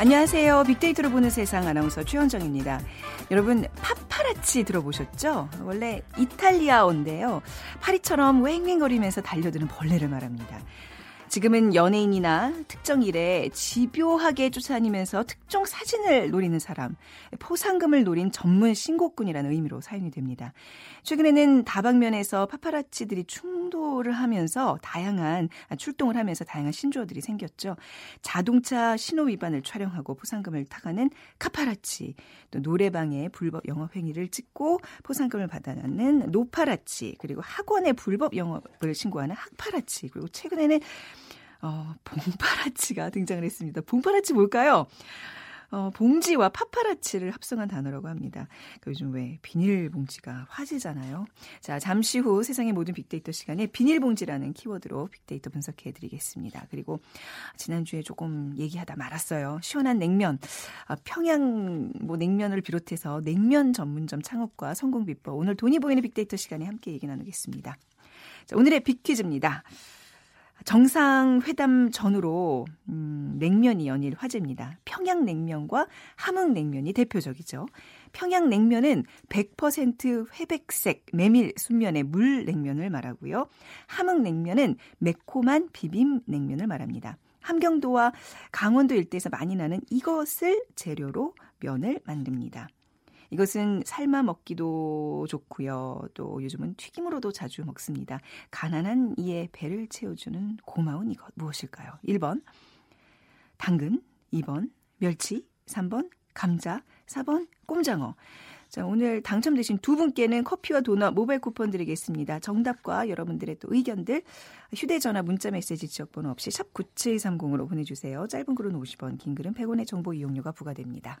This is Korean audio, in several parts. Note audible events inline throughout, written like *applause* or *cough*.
안녕하세요. 빅데이터로 보는 세상 아나운서 최현정입니다. 여러분 파파라치 들어보셨죠? 원래 이탈리아어인데요. 파리처럼 왱왱거리면서 달려드는 벌레를 말합니다. 지금은 연예인이나 특정 일에 집요하게 쫓아다니면서 특정 사진을 노리는 사람, 포상금을 노린 전문 신고꾼이라는 의미로 사용이 됩니다. 최근에는 다방면에서 파파라치들이 충돌을 하면서 다양한 출동을 하면서 다양한 신조어들이 생겼죠. 자동차 신호 위반을 촬영하고 포상금을 타가는 카파라치, 또 노래방에 불법 영업 행위를 찍고 포상금을 받아내는 노파라치, 그리고 학원에 불법 영업을 신고하는 학파라치, 그리고 최근에는 어, 봉파라치가 *laughs* 등장을 했습니다. 봉파라치 뭘까요? 어, 봉지와 파파라치를 합성한 단어라고 합니다. 그 요즘 왜 비닐봉지가 화제잖아요. 자, 잠시 후 세상의 모든 빅데이터 시간에 비닐봉지라는 키워드로 빅데이터 분석해 드리겠습니다. 그리고 지난주에 조금 얘기하다 말았어요. 시원한 냉면. 아, 평양 뭐 냉면을 비롯해서 냉면 전문점 창업과 성공 비법. 오늘 돈이 보이는 빅데이터 시간에 함께 얘기 나누겠습니다. 자, 오늘의 빅퀴즈입니다. 정상회담 전후로 음, 냉면이 연일 화제입니다. 평양냉면과 함흥냉면이 대표적이죠. 평양냉면은 100% 회백색 메밀 순면의 물냉면을 말하고요. 함흥냉면은 매콤한 비빔냉면을 말합니다. 함경도와 강원도 일대에서 많이 나는 이것을 재료로 면을 만듭니다. 이것은 삶아 먹기도 좋고요. 또 요즘은 튀김으로도 자주 먹습니다. 가난한 이의 배를 채워주는 고마운 이것 무엇일까요? 1번 당근, 2번 멸치, 3번 감자, 4번 꼼장어. 자, 오늘 당첨되신 두 분께는 커피와 도넛 모바일 쿠폰 드리겠습니다. 정답과 여러분들의 또 의견들 휴대전화 문자메시지 지역번호 없이 샵 9730으로 보내주세요. 짧은 글은 50원, 긴 글은 100원의 정보 이용료가 부과됩니다.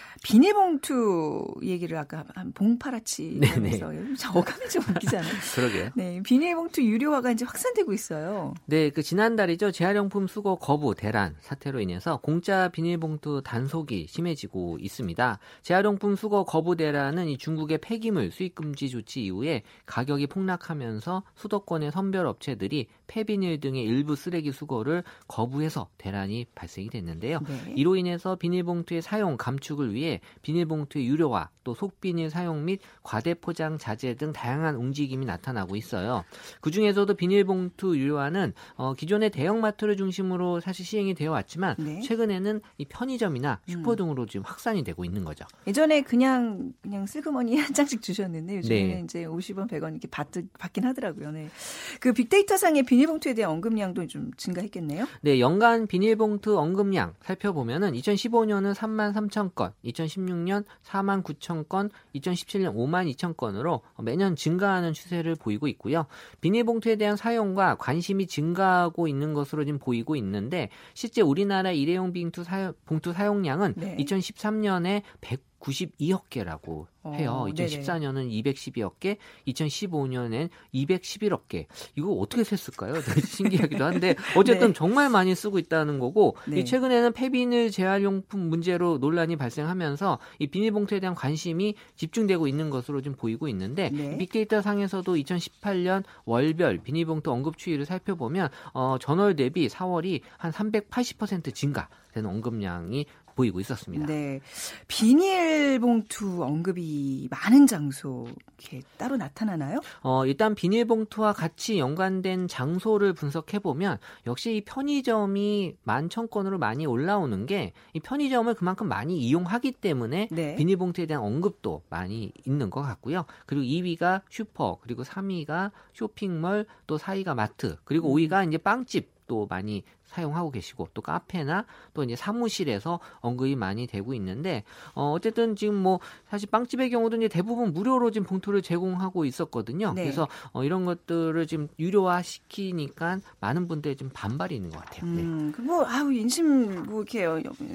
비닐봉투 얘기를 아까 한 봉파라치 하면서 어감이 좀 웃기잖아요. *laughs* 그러게요. 네, 비닐봉투 유료화가 이제 확산되고 있어요. 네, 그 지난달이죠. 재활용품 수거 거부 대란 사태로 인해서 공짜 비닐봉투 단속이 심해지고 있습니다. 재활용품 수거 거부 대란은 이 중국의 폐기물 수입 금지 조치 이후에 가격이 폭락하면서 수도권의 선별 업체들이 폐비닐 등의 일부 쓰레기 수거를 거부해서 대란이 발생이 됐는데요. 네. 이로 인해서 비닐봉투의 사용 감축을 위해 비닐봉투의 유료화, 또 속비닐 사용 및 과대 포장 자제 등 다양한 움직임이 나타나고 있어요. 그 중에서도 비닐봉투 유료화는 어, 기존의 대형마트를 중심으로 사실 시행이 되어 왔지만 네. 최근에는 이 편의점이나 음. 슈퍼 등으로 지금 확산이 되고 있는 거죠. 예전에 그냥 그냥 슬그머니 *laughs* 한 장씩 주셨는데 요즘에는 네. 이제 50원, 100원 이렇게 받, 받긴 하더라고요. 네. 그 빅데이터상의 비닐 봉투에 대한 언급량도 좀 증가했겠네요. 네, 연간 비닐봉투 언급량 살펴보면은 2015년은 3만 3천 건, 2016년 4만 9천 건, 2017년 5만 2천 건으로 매년 증가하는 추세를 보이고 있고요. 비닐봉투에 대한 사용과 관심이 증가하고 있는 것으로 지금 보이고 있는데 실제 우리나라 일회용 봉투 사용, 봉투 사용량은 네. 2013년에 100 92억 개라고 해요. 어, 2014년은 212억 개, 2015년엔 211억 개. 이거 어떻게 셌을까요? 되게 *laughs* 신기하기도 한데 어쨌든 네. 정말 많이 쓰고 있다는 거고 네. 최근에는 폐비닐 재활용품 문제로 논란이 발생하면서 이 비닐봉투에 대한 관심이 집중되고 있는 것으로 좀 보이고 있는데 네. 빅데이터 상에서도 2018년 월별 비닐봉투 언급 추이를 살펴보면 어, 전월 대비 4월이 한 380% 증가되는 언급량이 보이고 있었습니다. 네. 비닐봉투 언급이 많은 장소 이렇게 따로 나타나나요? 어, 일단 비닐봉투와 같이 연관된 장소를 분석해 보면 역시 이 편의점이 만천 건으로 많이 올라오는 게 이 편의점을 그만큼 많이 이용하기 때문에 네. 비닐봉투에 대한 언급도 많이 있는 것 같고요. 그리고 2위가 슈퍼, 그리고 3위가 쇼핑몰, 또 4위가 마트, 그리고 5위가 음. 이제 빵집 또 많이 사용하고 계시고 또 카페나 또 이제 사무실에서 언급이 많이 되고 있는데 어 어쨌든 지금 뭐 사실 빵집의 경우도 이제 대부분 무료로 지금 봉투를 제공하고 있었거든요. 네. 그래서 어 이런 것들을 지금 유료화 시키니까 많은 분들이 좀 반발이 있는 것 같아요. 네. 음, 그뭐 아우 인심 뭐 이렇게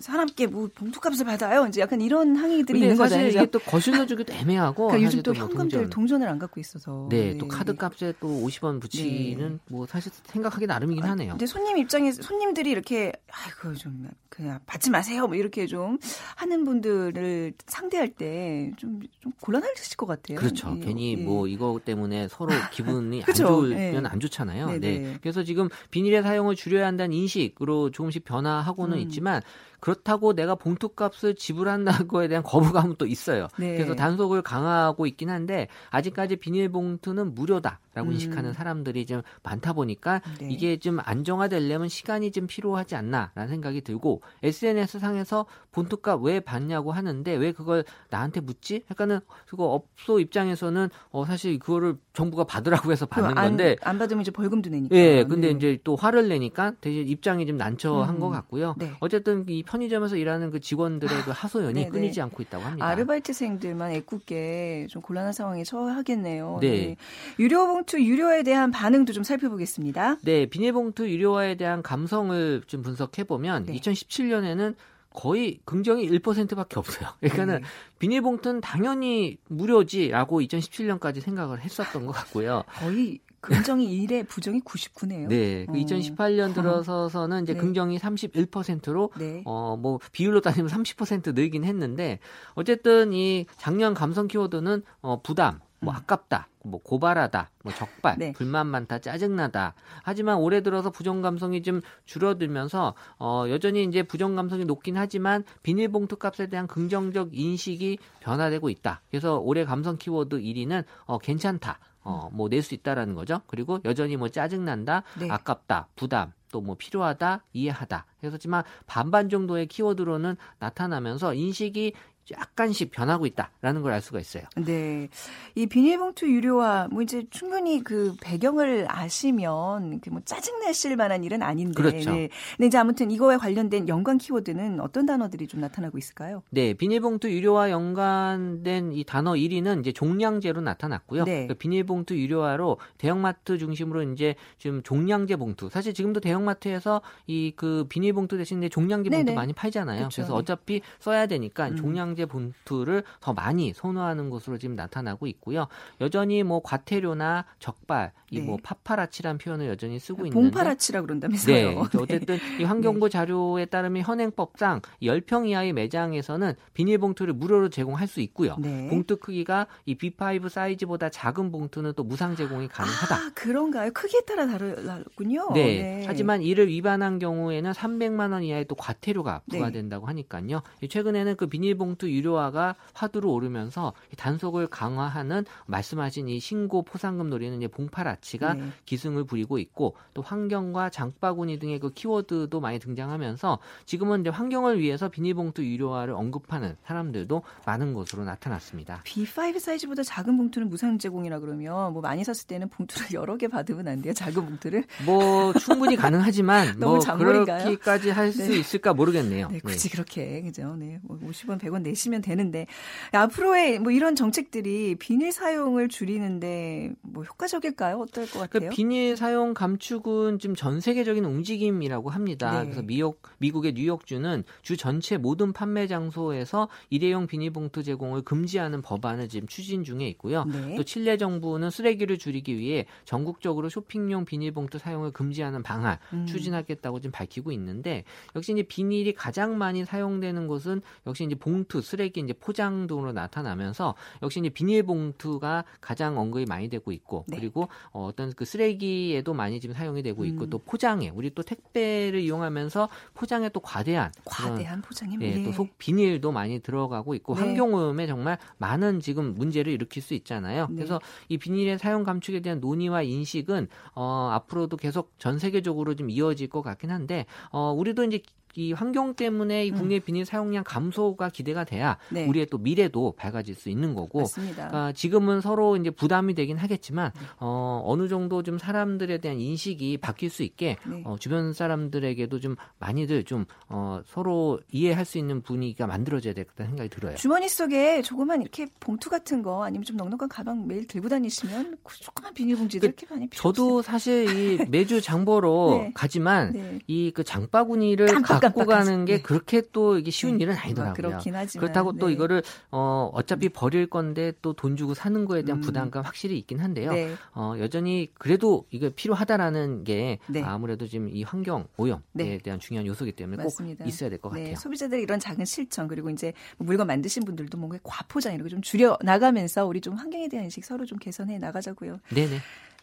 사람께 뭐 봉투값을 받아요. 이제 약간 이런 항의들이 있는 사실 거잖아요. 이게 또 거실로 주기도 애매하고 그러니까 요즘 사실 또뭐 현금들 동전. 동전 을 안 갖고 있어서. 네, 또 카드 값에 또 50원 붙이는 네. 뭐 사실 생각하기 나름이긴 아, 하네요. 근데 손님 입장에서 손님들이 이렇게 아이고 좀 그냥 받지 마세요. 뭐 이렇게 좀 하는 분들을 상대할 때좀좀 곤란하실 것 같아요. 그렇죠. 예, 괜히 예. 뭐 이거 때문에 서로 *laughs* 기분이 안. 좋으면 예. 안 좋잖아요. 네네. 네. 그래서 지금 비닐의 사용을 줄여야 한다는 인식으로 조금씩 변화하고는 음. 있지만 그렇다고 내가 봉투값을 지불한다는 거에 대한 거부감은 또 있어요. 네. 그래서 단속을 강화하고 있긴 한데 아직까지 비닐봉투는 무료다라고 음. 인식하는 사람들이 좀 많다 보니까 네. 이게 좀 안정화되려면 시간이 좀 필요하지 않나라는 생각이 들고 SNS 상에서 봉투값 왜 받냐고 하는데 왜 그걸 나한테 묻지? 약간은 그거 업소 입장에서는 어 사실 그거를 정부가 받으라고 해서 받는 안, 건데 안 받으면 이제 벌금도 내니까. 예, 근데 네. 이제 또 화를 내니까 대신 입장이 좀 난처한 음. 것 같고요. 네. 어쨌든 이 편의점에서 일하는 그 직원들의 그 하소연이 네네. 끊이지 않고 있다고 합니다. 아르바이트생들만 애꿎게 좀 곤란한 상황에 처하겠네요. 네. 유료 봉투 유료에 대한 반응도 좀 살펴보겠습니다. 네, 비닐봉투 유료화에 대한 감성을 좀 분석해 보면 네. 2017년에는 거의 긍정이 1%밖에 없어요. *laughs* 그러니까는 네. 비닐봉투는 당연히 무료지라고 2017년까지 생각을 했었던 것 같고요. 거의 긍정이 1에 부정이 99네요. 네, 그 어. 2018년 *laughs* 들어서서는 이제 네. 긍정이 31%로 네. 어, 뭐, 비율로 따지면 30% 늘긴 했는데, 어쨌든 이 작년 감성 키워드는, 어, 부담, 뭐, 음. 아깝다, 뭐, 고발하다, 뭐, 적발, 네. 불만 많다, 짜증나다. 하지만 올해 들어서 부정 감성이 좀 줄어들면서, 어, 여전히 이제 부정 감성이 높긴 하지만, 비닐봉투 값에 대한 긍정적 인식이 변화되고 있다. 그래서 올해 감성 키워드 1위는, 어, 괜찮다. 어, 뭐, 낼 수 있다라는 거죠. 그리고 여전히 뭐, 짜증난다, 네. 아깝다, 부담, 또 뭐 필요하다, 이해하다. 그래서지만 반반 정도의 키워드로는 나타나면서 인식이 약간씩 변하고 있다라는 걸 알 수가 있어요. 네. 이 비닐봉투 유료화, 뭐 이제 충분히 그 배경을 아시면 그뭐 짜증 내실 만한 일은 아닌데. 그렇죠. 네. 근데 이제 아무튼 이거에 관련된 연관 키워드는 어떤 단어들이 좀 나타나고 있을까요? 네, 비닐봉투 유료화 연관된 이 단어 1위는 이제 종량제로 나타났고요. 네. 그 비닐봉투 유료화로 대형마트 중심으로 이제 지금 종량제 봉투. 사실 지금도 대형마트에서 이 그 비닐봉투 대신 이제 종량제 봉투 네네. 많이 팔잖아요. 그쵸. 그래서 어차피 써야 되니까 음. 종량 제 봉투를 더 많이 선호하는 것으로 지금 나타나고 있고요. 여전히 뭐 과태료나 적발, 이 네. 뭐 파파라치란 표현을 여전히 쓰고 있는데 봉파라치라 그런다면서요. 네. 그러니까 *laughs* 어쨌든 이 환경부 자료에 따르면 현행법상 10평 이하의 매장에서는 비닐봉투를 무료로 제공할 수 있고요. 네. 봉투 크기가 이 B5 사이즈보다 작은 봉투는 또 무상 제공이 가능하다. 아, 그런가요? 크기에 따라 다르군요. 네. 하지만 이를 위반한 경우에는 300만 원 이하의 또 과태료가 네. 부과된다고 하니까요. 최근에는 그 비닐봉투 유료화가 화두로 오르면서 이 단속을 강화하는 말씀하신 이 신고 포상금 노리는 이제 봉파라치가 네. 기승을 부리고 있고 또 환경과 장바구니 등의 그 키워드도 많이 등장하면서 지금은 이제 환경을 위해서 비닐봉투 유료화를 언급하는 사람들도 많은 것으로 나타났습니다. B5 사이즈보다 작은 봉투는 무상 제공이라 그러면 뭐 많이 샀을 때는 봉투를 여러 개 받으면 안 돼요? 작은 봉투를? 뭐 충분히 가능하지만 *laughs* 너무 뭐? 그렇게까지 할수 네. 있을까 모르겠네요. 네, 굳이 그렇게 그죠? 네, 뭐 50원, 100원 내 시면 되는데 앞으로의 뭐 이런 정책들이 비닐 사용을 줄이는데 뭐 효과적일까요? 어떨 것그 같아요? 비닐 사용 감축은 지금 전 세계적인 움직임이라고 합니다. 네. 그래서 미국 미국의 뉴욕주는 주 전체 모든 판매 장소에서 일회용 비닐봉투 제공을 금지하는 법안을 지금 추진 중에 있고요. 네. 또 칠레 정부는 쓰레기를 줄이기 위해 전국적으로 쇼핑용 비닐봉투 사용을 금지하는 방안 음. 추진하겠다고 지금 밝히고 있는데 역시 이제 비닐이 가장 많이 사용되는 곳은 역시 이제 봉투, 쓰레기 이제 포장 등으로 나타나면서 역시 이제 비닐봉투가 가장 언급이 많이 되고 있고 네. 그리고 어, 어떤 그 쓰레기에도 많이 지금 사용이 되고 있고 음. 또 포장에 우리 또 택배를 이용하면서 포장에 또 과대한 과대한 포장이 네, 예. 또속 비닐도 많이 들어가고 있고 네. 환경오염에 정말 많은 지금 문제를 일으킬 수 있잖아요. 네. 그래서 이 비닐의 사용 감축에 대한 논의와 인식은 어, 앞으로도 계속 전 세계적으로 좀 이어질 것 같긴 한데 어, 우리도 이제 이 환경 때문에 이 국내 비닐 사용량 감소가 기대가 돼야 네. 우리의 또 미래도 밝아질 수 있는 거고. 그러니까 지금은 서로 이제 부담이 되긴 하겠지만 네. 어, 어느 정도 좀 사람들에 대한 인식이 바뀔 수 있게 네. 어, 주변 사람들에게도 좀 많이들 좀 어, 서로 이해할 수 있는 분위기가 만들어져야 되겠다는 생각이 들어요. 주머니 속에 조그만 이렇게 봉투 같은 거 아니면 좀 넉넉한 가방 매일 들고 다니시면 그 조그만 비닐봉지들 그, 이렇게 많이 필요 저도 없어요. 사실 이 *laughs* 매주 장보러 네. 가지만 네. 이그 장바구니를 갖고 가는 게 네. 그렇게 또 이게 쉬운 네. 일은 아니더라고요. 그렇긴 하지만, 그렇다고 또 네. 이거를 어 어차피 버릴 건데 또 돈 주고 사는 거에 대한 음. 부담감 확실히 있긴 한데요. 네. 어 여전히 그래도 이게 필요하다라는 게 아무래도 지금 이 환경 오염에 대한 중요한 요소기 때문에 맞습니다. 꼭 있어야 될 것 같아요. 소비자들의 이런 작은 실천 그리고 이제 뭐 물건 만드신 분들도 뭔가 과포장 이런 거 좀 줄여 나가면서 우리 좀 환경에 대한 인식 서로 좀 개선해 나가자고요. 네네.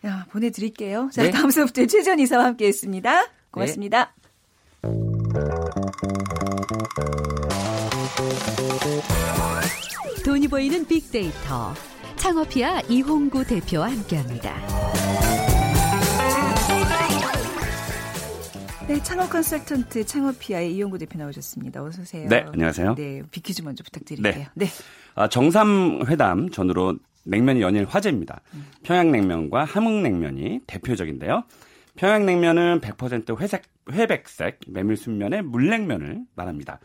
야, 보내드릴게요. 자, 네. 다음 수업부터 최전 이사와 함께 했습니다. 고맙습니다. 네. 돈이 보이는 빅데이터. 창업피아 이홍구 대표와 함께합니다. 네, 창업 컨설턴트 창업피아의 이용구 대표 나오셨습니다. 어서 오세요. 네, 안녕하세요. 네, 비퀴즈 먼저 부탁드릴게요. 네. 네. 아, 정삼회담 전후로 냉면이 연일 화제입니다. 음. 평양냉면과 함흥냉면이 대표적인데요. 평양냉면은 100% 회색, 회백색 메밀순면의 물냉면을 말합니다.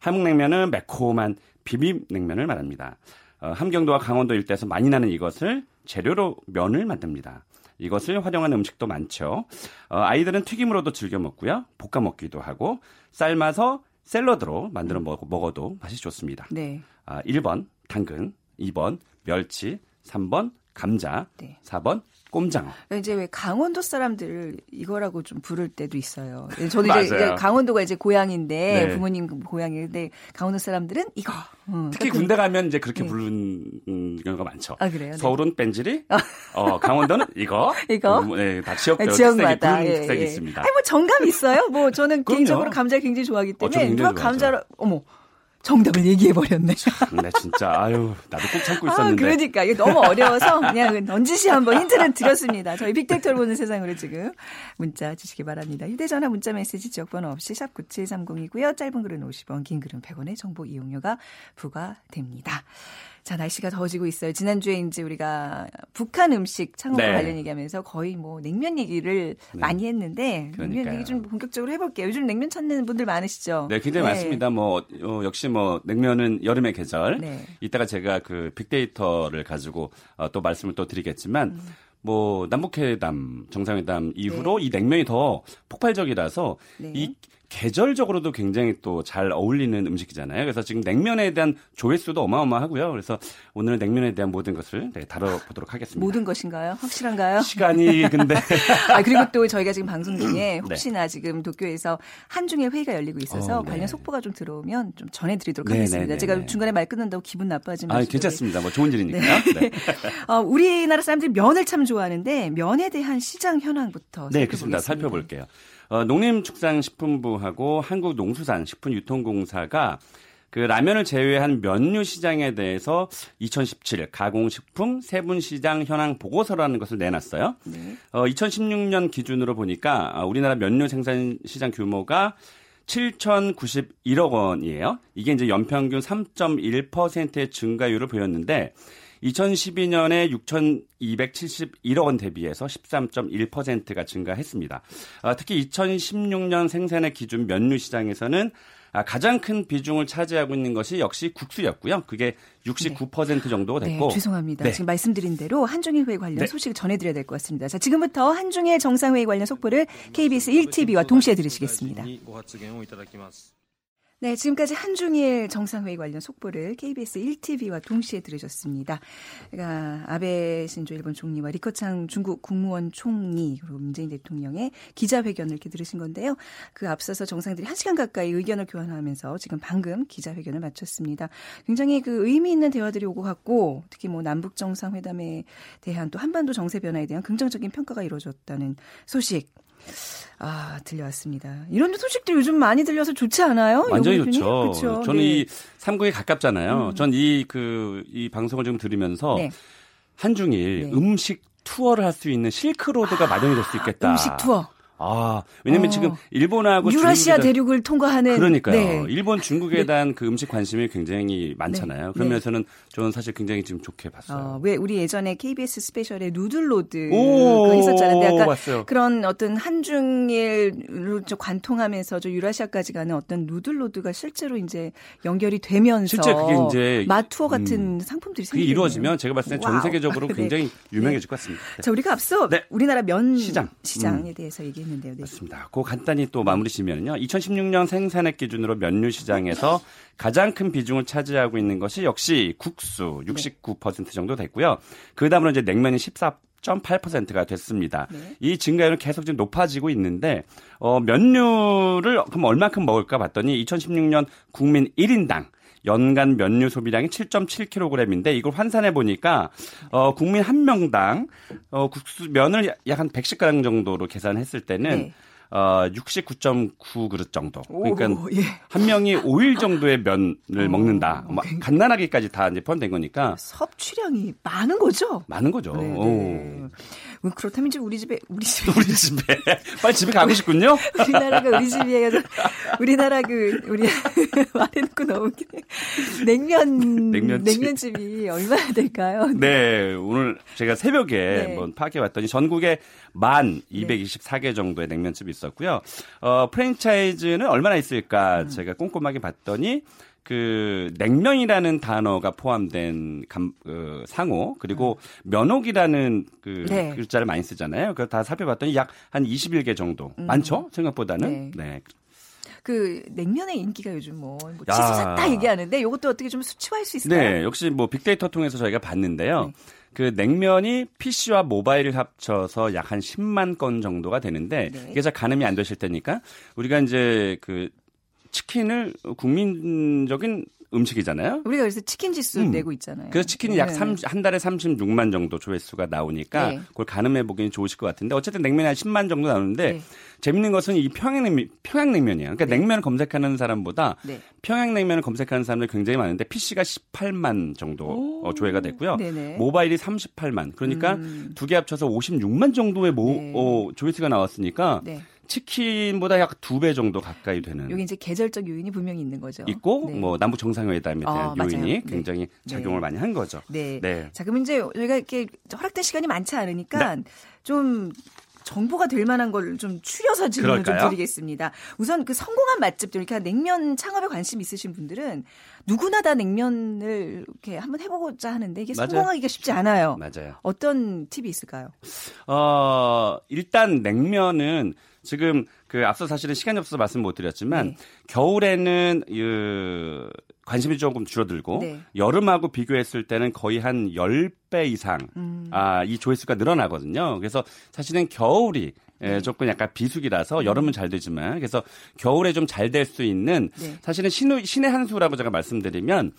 함흥냉면은 매콤한 비빔냉면을 말합니다. 어, 함경도와 강원도 일대에서 많이 나는 이것을 재료로 면을 만듭니다. 이것을 활용하는 음식도 많죠. 어, 아이들은 튀김으로도 즐겨 먹고요. 볶아 먹기도 하고 삶아서 샐러드로 만들어 먹, 어도 맛이 좋습니다. 네. 아, 1번 당근, 2번 멸치, 3번 감자, 네. 4번 꼼장어. 이제 왜 강원도 사람들 이거라고 좀 부를 때도 있어요. 예, 저도 이제 강원도가 이제 고향인데 네. 부모님 고향인데 강원도 사람들은 이거. 음, 특히 군대 가면 이제 그렇게 네. 부르는 경우가 많죠. 아 그래요? 네. 서울은 뺀질이, 어 강원도는 이거. *laughs* 이거. 음, 네, 다 지역별 지역마다 부르는 예, 특색이 예. 있습니다. 아니 뭐 정감 있어요. 뭐 저는 *laughs* 개인적으로 감자 굉장히 좋아하기 어, 때문에 어, 누가 감자를 어머 정답을 얘기해 버렸네. 네, 진짜 아유 나도 꼭 참고 아, 있었는데. 아, 그러니까 이게 너무 어려워서 그냥 넌지시 한번 힌트를 드렸습니다. 저희 빅데이터를 보는 세상으로 지금 문자 주시기 바랍니다. 휴대전화 문자 메시지 지역번호 없이 샵 9730이고요. 짧은 글은 50원, 긴 글은 100원의 정보 이용료가 부과됩니다. 자, 날씨가 더워지고 있어요. 지난주에 이제 우리가 북한 음식 창업과 네. 관련 얘기하면서 거의 뭐 냉면 얘기를 네. 많이 했는데 그러니까요. 냉면 얘기 좀 본격적으로 해볼게요. 요즘 냉면 찾는 분들 많으시죠? 네, 굉장히 네. 많습니다. 뭐 어, 역시 뭐 냉면은 여름의 계절. 네. 이따가 제가 그 빅데이터를 가지고 어, 또 말씀을 또 드리겠지만 음. 뭐 남북회담 정상회담 이후로 네. 이 냉면이 더 폭발적이라서 네. 이 계절적으로도 굉장히 또 잘 어울리는 음식이잖아요. 그래서 지금 냉면에 대한 조회수도 어마어마하고요. 그래서 오늘 냉면에 대한 모든 것을 네, 다뤄보도록 하겠습니다. 모든 것인가요? 확실한가요? 시간이 근데. *laughs* 아, 그리고 또 저희가 지금 방송 중에 네. 혹시나 네. 지금 도쿄에서 한중의 회의가 열리고 있어서 어, 네. 관련 속보가 좀 들어오면 좀 전해드리도록 네, 하겠습니다. 제가 중간에 말 끊는다고 기분 나빠지면. 아, 괜찮습니다. 뭐 좋은 일이니까요. 네. *laughs* 어, 우리나라 사람들이 면을 참 좋아하는데 면에 대한 시장 현황부터 네, 그렇습니다. 살펴볼게요. 어, 농림축산식품부하고 한국농수산식품유통공사가 그 라면을 제외한 면류 시장에 대해서 2017 가공식품 세분시장 현황 보고서라는 것을 내놨어요. 네. 어, 2016년 기준으로 보니까 아, 우리나라 면류 생산 시장 규모가 7,091억 원이에요. 이게 이제 연평균 3.1%의 증가율을 보였는데 2012년에 6,271억 원 대비해서 13.1%가 증가했습니다. 아, 특히 2016년 생산의 기준 면류 시장에서는 아, 가장 큰 비중을 차지하고 있는 것이 역시 국수였고요. 그게 69% 네. 정도가 됐고. 네, 죄송합니다. 네. 지금 말씀드린 대로 한중일 회의 관련 네. 소식을 전해드려야 될 것 같습니다. 자, 지금부터 한중일 정상회의 관련 속보를 KBS 1TV와 동시에 들으시겠습니다. 네, 지금까지 한중일 정상회의 관련 속보를 KBS 1TV와 동시에 들으셨습니다. 그러니까 아베 신조 일본 총리와 리커창 중국 국무원 총리 그리고 문재인 대통령의 기자회견을 이렇게 들으신 건데요. 그 앞서서 정상들이 1시간 가까이 의견을 교환하면서 지금 방금 기자회견을 마쳤습니다. 굉장히 그 의미 있는 대화들이 오고 갔고 특히 뭐 남북 정상회담에 대한 또 한반도 정세 변화에 대한 긍정적인 평가가 이루어졌다는 소식 아, 들려왔습니다. 이런 소식들 요즘 많이 들려서 좋지 않아요? 완전히 좋죠. 그쵸? 저는 네. 이 삼국에 가깝잖아요. 음. 전이 그, 이 방송을 좀 들으면서 네. 한중일 네. 음식 투어를 할 수 있는 실크로드가 아, 마련이 될 수 있겠다. 음식 투어. 아, 왜냐면 어. 지금 일본하고 유라시아 대한- 대륙을 통과하는 그러니까요. 네. 일본, 중국에 대한 그 음식 관심이 굉장히 많잖아요. 네. 그런 면에서는 저는 사실 굉장히 지금 좋게 봤어요. 어, 왜 우리 예전에 KBS 스페셜에 누들로드 오, 그거 했었잖아요. 근데 약간. 그런 어떤 한중일로 저 관통하면서 저 유라시아까지 가는 어떤 누들로드가 실제로 이제 연결이 되면서 실제 그게 이제 마투어 같은 상품들이 그게. 이루어지면 제가 봤을 때 전. 세계적으로 *laughs* 네. 굉장히 유명해질 것 같습니다. 네. 자, 우리가 앞서 네. 우리나라 면 시장. 시장에 대해서 얘기 했는데요. 네. 맞습니다. 그 간단히 또 마무리 지면요. 2016년 생산액 기준으로 면류 시장에서 가장 큰 비중을 차지하고 있는 것이 역시 국수 69% 정도 됐고요. 그 다음으로 이제 냉면이 14.8%가 됐습니다. 네. 이 증가율은 계속 지금 높아지고 있는데 어, 면류를 그럼 얼마큼 먹을까 봤더니 2016년 국민 1인당 연간 면류 소비량이 7.7kg인데 이걸 환산해 보니까 어 국민 한 명당 어 국수 면을 약 한 110g 정도로 계산했을 때는 네. 어 69.9그릇 정도. 그러니까 오, 예. 한 명이 5일 정도의 면을 어, 먹는다. 막 갓난아기까지 다 이제 포함된 거니까 섭취량이 많은 거죠. 많은 거죠. 네, 오. 네. 음, 그렇다면 이제 우리 집에 우리 집에 *laughs* 우리 집에 빨리 집에 가고 싶군요. *laughs* 우리나라가 우리 집이에요. 우리나라 그 우리 *laughs* 말해놓고 너무. 냉면 냉면집. 냉면집이 얼마나 될까요? 네, 오늘 제가 새벽에 네. 한번 파악해 봤더니 전국에 만 224개 정도의 냉면집이 있었고요. 어, 프랜차이즈는 얼마나 있을까 음. 제가 꼼꼼하게 봤더니 그 냉면이라는 단어가 포함된 감, 그 상호 그리고 면옥이라는 그 음. 네. 글자를 많이 쓰잖아요. 그걸 다 살펴봤더니 약 한 21개 정도 많죠 생각보다는. 네. 그 냉면의 인기가 요즘 뭐, 뭐 야. 치솟았다 얘기하는데 이것도 어떻게 좀 수치화할 수 있을까요? 네, 역시 뭐 빅데이터 통해서 저희가 봤는데요. 네. 그 냉면이 PC와 모바일을 합쳐서 약 한 10만 건 정도가 되는데 네. 이게 잘 가늠이 안 되실 테니까 우리가 이제 그 치킨을 국민적인 음식이잖아요. 우리가 그래서 치킨 지수 음. 내고 있잖아요. 그래서 치킨이 약 네. 한 달에 36만 정도 조회수가 나오니까 네. 그걸 가늠해 보기는 좋으실 것 같은데 어쨌든 냉면이 한 10만 정도 나오는데 네. 재밌는 것은 이 평양냉면, 평양냉면이에요. 그러니까 냉면을 검색하는 사람보다 네. 평양냉면을 검색하는 사람들이 굉장히 많은데 PC가 18만 정도 어, 조회가 됐고요. 네네. 모바일이 38만. 그러니까 음. 두개 합쳐서 56만 정도의 모, 네. 어, 조회수가 나왔으니까 네. 치킨보다 약 두 배 정도 가까이 되는 여기 이제 계절적 요인이 분명히 있는 거죠. 있고 네. 뭐 남북 정상회담에 대한 아, 맞아요. 요인이 네. 굉장히 작용을 네. 많이 한 거죠. 네. 네. 자, 그럼 이제 저희가 이렇게 허락된 시간이 많지 않으니까 네. 좀 정보가 될 만한 걸 좀 추려서 질문을 좀 그럴까요? 드리겠습니다. 우선 그 성공한 맛집들, 이렇게 냉면 창업에 관심 있으신 분들은 누구나 다 냉면을 이렇게 한번 해보고자 하는데 이게 맞아요. 성공하기가 쉽지 않아요. 맞아요. 어떤 팁이 있을까요? 어, 일단 냉면은 지금 그 앞서 사실은 시간이 없어서 말씀 못 드렸지만 네. 겨울에는 그 관심이 조금 줄어들고 네. 여름하고 비교했을 때는 거의 한 10배 이상 음. 아, 이 조회수가 늘어나거든요. 그래서 사실은 겨울이 네. 에, 조금 약간 비수기라서 여름은 잘 되지만 그래서 겨울에 좀 잘 될 수 있는 네. 사실은 신의, 신의 한 수라고 제가 말씀드리면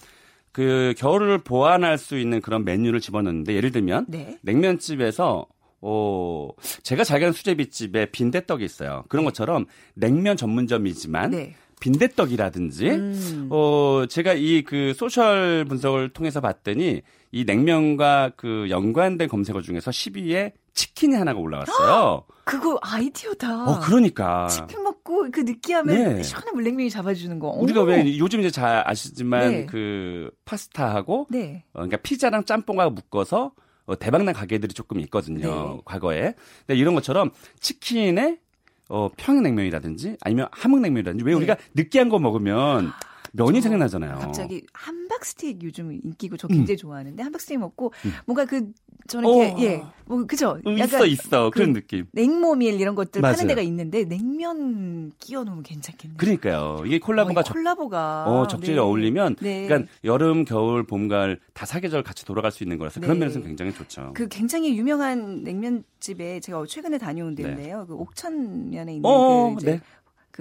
그 겨울을 보완할 수 있는 그런 메뉴를 집어넣는데 예를 들면 네. 냉면집에서 어 제가 잘 가는 수제비집에 빈대떡이 있어요. 그런 것처럼 냉면 전문점이지만 네. 빈대떡이라든지 음. 어 제가 이 그 소셜 분석을 통해서 봤더니 이 냉면과 그 연관된 검색어 중에서 10위에 치킨이 하나가 올라왔어요. *gasps* 그거 아이디어다. 어 그러니까 치킨 먹고 그 느끼함에 네. 시원한 물냉면이 잡아주는 거. 우리가 오. 왜 요즘 이제 잘 아시지만 네. 그 파스타하고 네. 어, 그러니까 피자랑 짬뽕하고 묶어서 어, 대박난 가게들이 조금 있거든요. 네. 과거에. 근데 이런 것처럼 치킨에 어, 평양냉면이라든지 아니면 함흥냉면이라든지 왜 네. 우리가 느끼한 거 먹으면 면이 생각나잖아요. 갑자기 함박스테이크 요즘 인기고 저 굉장히 좋아하는데 함박스테이크 먹고 뭔가 그 저는 어. 이렇게 예, 뭐 그죠? 음, 있어 있어 그 그런 느낌. 냉모밀 이런 것들 맞아요. 파는 데가 있는데 냉면 끼워 놓으면 괜찮겠네요. 그러니까요. 이게 콜라보가 어, 이 적, 콜라보가 어, 적절히 네. 어울리면 네. 그러니까 여름, 겨울, 봄, 가을 다 사계절 같이 돌아갈 수 있는 거라서 그런 네. 면에서는 굉장히 좋죠. 그 굉장히 유명한 냉면집에 제가 최근에 다녀온 데인데요. 그 옥천면에 있는 네. 어, 그 이제 네.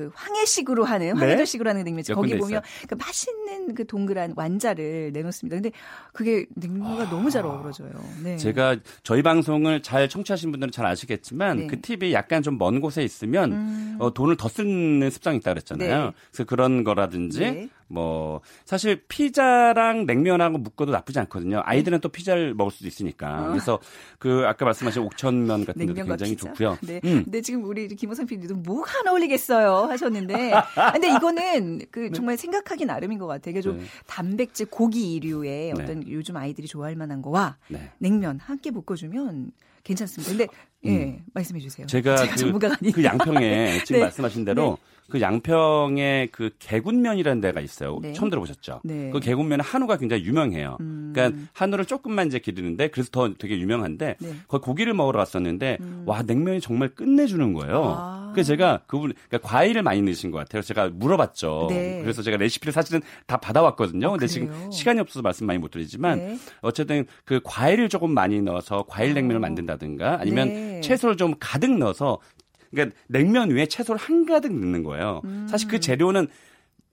그 황해식으로 하는 네. 황해도식으로 하는 냉면집 몇 거기 보면 그 맛있는 그 동그란 완자를 내놓습니다. 근데 그게 냉면과 너무 잘 어우러져요. 네. 제가 저희 방송을 잘 청취하신 분들은 잘 아시겠지만 네. 그 팁이 약간 좀 먼 곳에 있으면 음. 어, 돈을 더 쓰는 습성이 있다 그랬잖아요. 네. 그래서 그런 거라든지 네. 뭐 사실 피자랑 냉면하고 묶어도 나쁘지 않거든요. 아이들은 또 피자를 먹을 수도 있으니까. 어. 그래서 그 아까 말씀하신 옥천면 같은 데도 굉장히 피자. 좋고요. 네. 음. 근데 지금 우리 김호상 PD도 뭐가 안 어울리겠어요 하셨는데, 근데 이거는 그 정말 생각하기 나름인 것 같아요. 이게 좀 네. 단백질 고기 이류의 네. 어떤 요즘 아이들이 좋아할 만한 거와 네. 냉면 함께 볶아주면 괜찮습니다. 근데 예 말씀해 주세요. 음. 제가, 그, 전문가가 아니니까. 그 양평에 *laughs* 지금 네. 말씀하신 대로 그 양평에 그 개군면이라는 데가 있어요. 네. 처음 들어보셨죠? 네. 그 개군면은 한우가 굉장히 유명해요. 음. 그러니까 한우를 조금만 이제 기르는데 그래서 더 되게 유명한데 네. 거기 고기를 먹으러 갔었는데 음. 와 냉면이 정말 끝내주는 거예요. 아. 그래서 제가 그분 그러니까 과일을 많이 넣으신 것 같아요. 제가 물어봤죠. 네. 그래서 제가 레시피를 사실은 다 받아왔거든요. 어, 근데 그래요? 지금 시간이 없어서 말씀 많이 못 드리지만 네. 어쨌든 그 과일을 조금 많이 넣어서 과일 냉면을 어. 만든다든가 아니면 네. 채소를 좀 가득 넣어서 그러니까 냉면 위에 채소를 한가득 넣는 거예요. 사실 그 재료는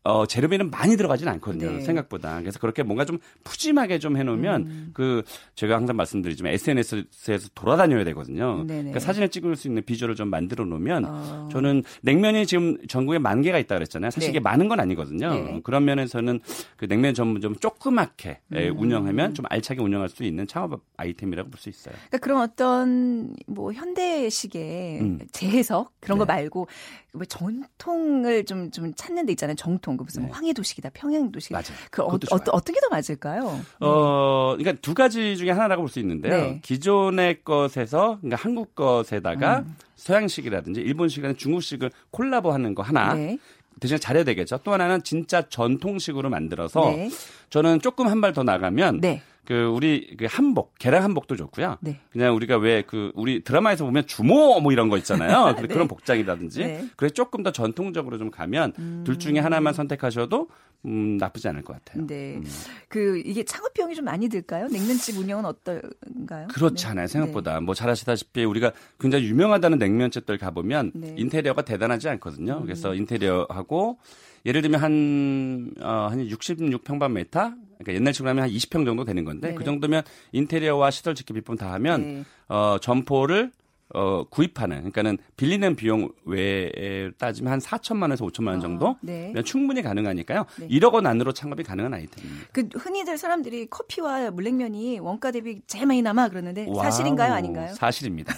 어, 재료비는 많이 들어가지는 않거든요. 네. 생각보다. 그래서 그렇게 뭔가 좀 푸짐하게 좀 해놓으면 음. 그 제가 항상 말씀드리지만 SNS에서 돌아다녀야 되거든요. 네네. 그러니까 사진을 찍을 수 있는 비주얼을 좀 만들어 놓으면 어. 저는 냉면이 지금 전국에 만 개가 있다 그랬잖아요. 사실 네. 이게 많은 건 아니거든요. 네. 그런 면에서는 그 냉면 전문점 조그맣게 예, 음. 운영하면 좀 알차게 운영할 수 있는 창업 아이템이라고 볼 수 있어요. 그러니까 그런 어떤 뭐 현대식의 음. 재해석 그런 거 네. 말고 뭐 전통을 좀 좀 찾는 데 있잖아요. 정통 그 무슨 네. 황해도식이다, 평양도식. 맞아요. 그 어. 어, 어떻게 더 맞을까요? 어, 그러니까 두 가지 중에 하나라고 볼 수 있는데요. 네. 기존의 것에서, 그러니까 한국 것에다가 음. 서양식이라든지 일본식이나 중국식을 콜라보하는 거 하나. 네. 대신 잘해야 되겠죠. 또 하나는 진짜 전통식으로 만들어서 네. 저는 조금 한 발 더 나가면 네. 그 우리 그 한복, 계란 한복도 좋고요. 네. 그냥 우리가 왜 그 우리 드라마에서 보면 주모 뭐 이런 거 있잖아요. 그- *laughs* 그런 복장이라든지. 네. 그래 조금 더 전통적으로 좀 가면 음. 둘 중에 하나만 선택하셔도 음, 나쁘지 않을 것 같아요. 네. 음. 그 이게 창업 비용이 좀 많이 들까요? 냉면집 운영은 어떤가요? 그렇지 네. 않아요. 생각보다. 뭐잘 아시다시피 우리가 굉장히 유명하다는 냉면집들 가보면 네. 음. 인테리어가 대단하지 않거든요. 그래서 인테리어하고 예를 들면 한, 어, 한 66평방미터? 그러니까 옛날 식으로 하면 한 20평 정도 되는 건데 네네. 그 정도면 인테리어와 시설 집기 비품 다 하면 네. 어, 점포를 어, 구입하는, 그러니까는 빌리는 비용 외에 따지면 한 4천만 원에서 5천만 원 정도? 아, 네. 면 충분히 가능하니까요. 네. 1억 원 안으로 창업이 가능한 아이템입니다. 그 흔히들 사람들이 커피와 물냉면이 원가 대비 제일 많이 남아 그러는데 와우, 사실인가요, 아닌가요? 사실입니다.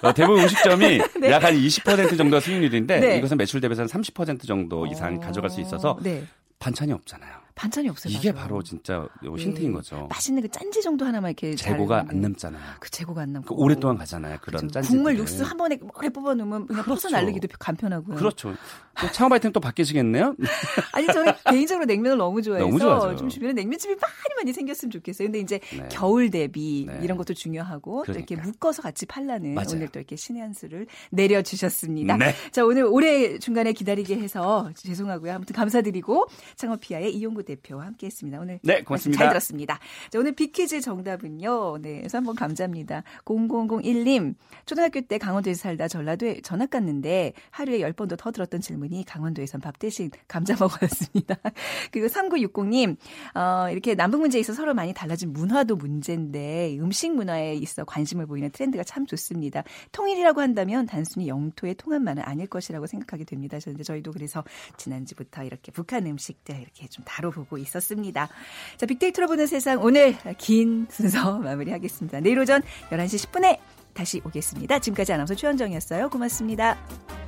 어, 대부분 음식점이 *laughs* 네. 약한 20% 정도 수익률인데 네. 이것은 매출 대비해서 한 30% 정도 이상 어, 가져갈 수 있어서 네. 반찬이 없잖아요. 반찬이 없어요. 이게 맞아요. 바로 진짜 네. 힌트인 거죠. 맛있는 그 짠지 정도 하나만 이렇게 재고가 잘- 안 남잖아요. 그 재고가 안 남고 그 오랫동안 가잖아요. 그런. 짠지. 국물 육수 한 번에 오래 뽑아 놓으면 그냥 그렇죠. 날리기도 간편하고요. 그렇죠. 또 창업 아이템 또 바뀌시겠네요? *laughs* 아니 저는 개인적으로 냉면을 너무 좋아해서 너무 좋아하죠. 좀 주변에 냉면집이 많이 많이 생겼으면 좋겠어요. 근데 이제 네. 겨울 대비 네. 이런 것도 중요하고 또 이렇게 그러니까. 묶어서 같이 팔라는 맞아요. 오늘 또 이렇게 신의 한 수를 내려주셨습니다. 네. 자 오늘 오래 중간에 기다리게 해서 죄송하고요. 아무튼 감사드리고 창업피아의 이용구 대표와 함께했습니다. 오늘 네, 고맙습니다. 잘 들었습니다. 자 오늘 비키즈 정답은요. 네, 그래서 한번 감사합니다. 0001님 초등학교 때 강원도에서 살다 전라도에 전학 갔는데 하루에 10번도 더 들었던 질문이 강원도에선 밥 대신 감자 먹어였습니다. *laughs* 그리고 3960님 어, 이렇게 남북 문제에 있어 서로 많이 달라진 문화도 문제인데 음식 문화에 있어 관심을 보이는 트렌드가 참 좋습니다. 통일이라고 한다면 단순히 영토의 통합만은 아닐 것이라고 생각하게 됩니다. 그런데 저희도 그래서 지난주부터 이렇게 북한 음식들 이렇게 좀 다뤄 보고 있었습니다. 자, 빅데이터로 보는 세상 오늘 긴 순서 마무리하겠습니다. 내일 오전 11시 10분에 다시 오겠습니다. 지금까지 아나운서 최현정이었어요. 고맙습니다.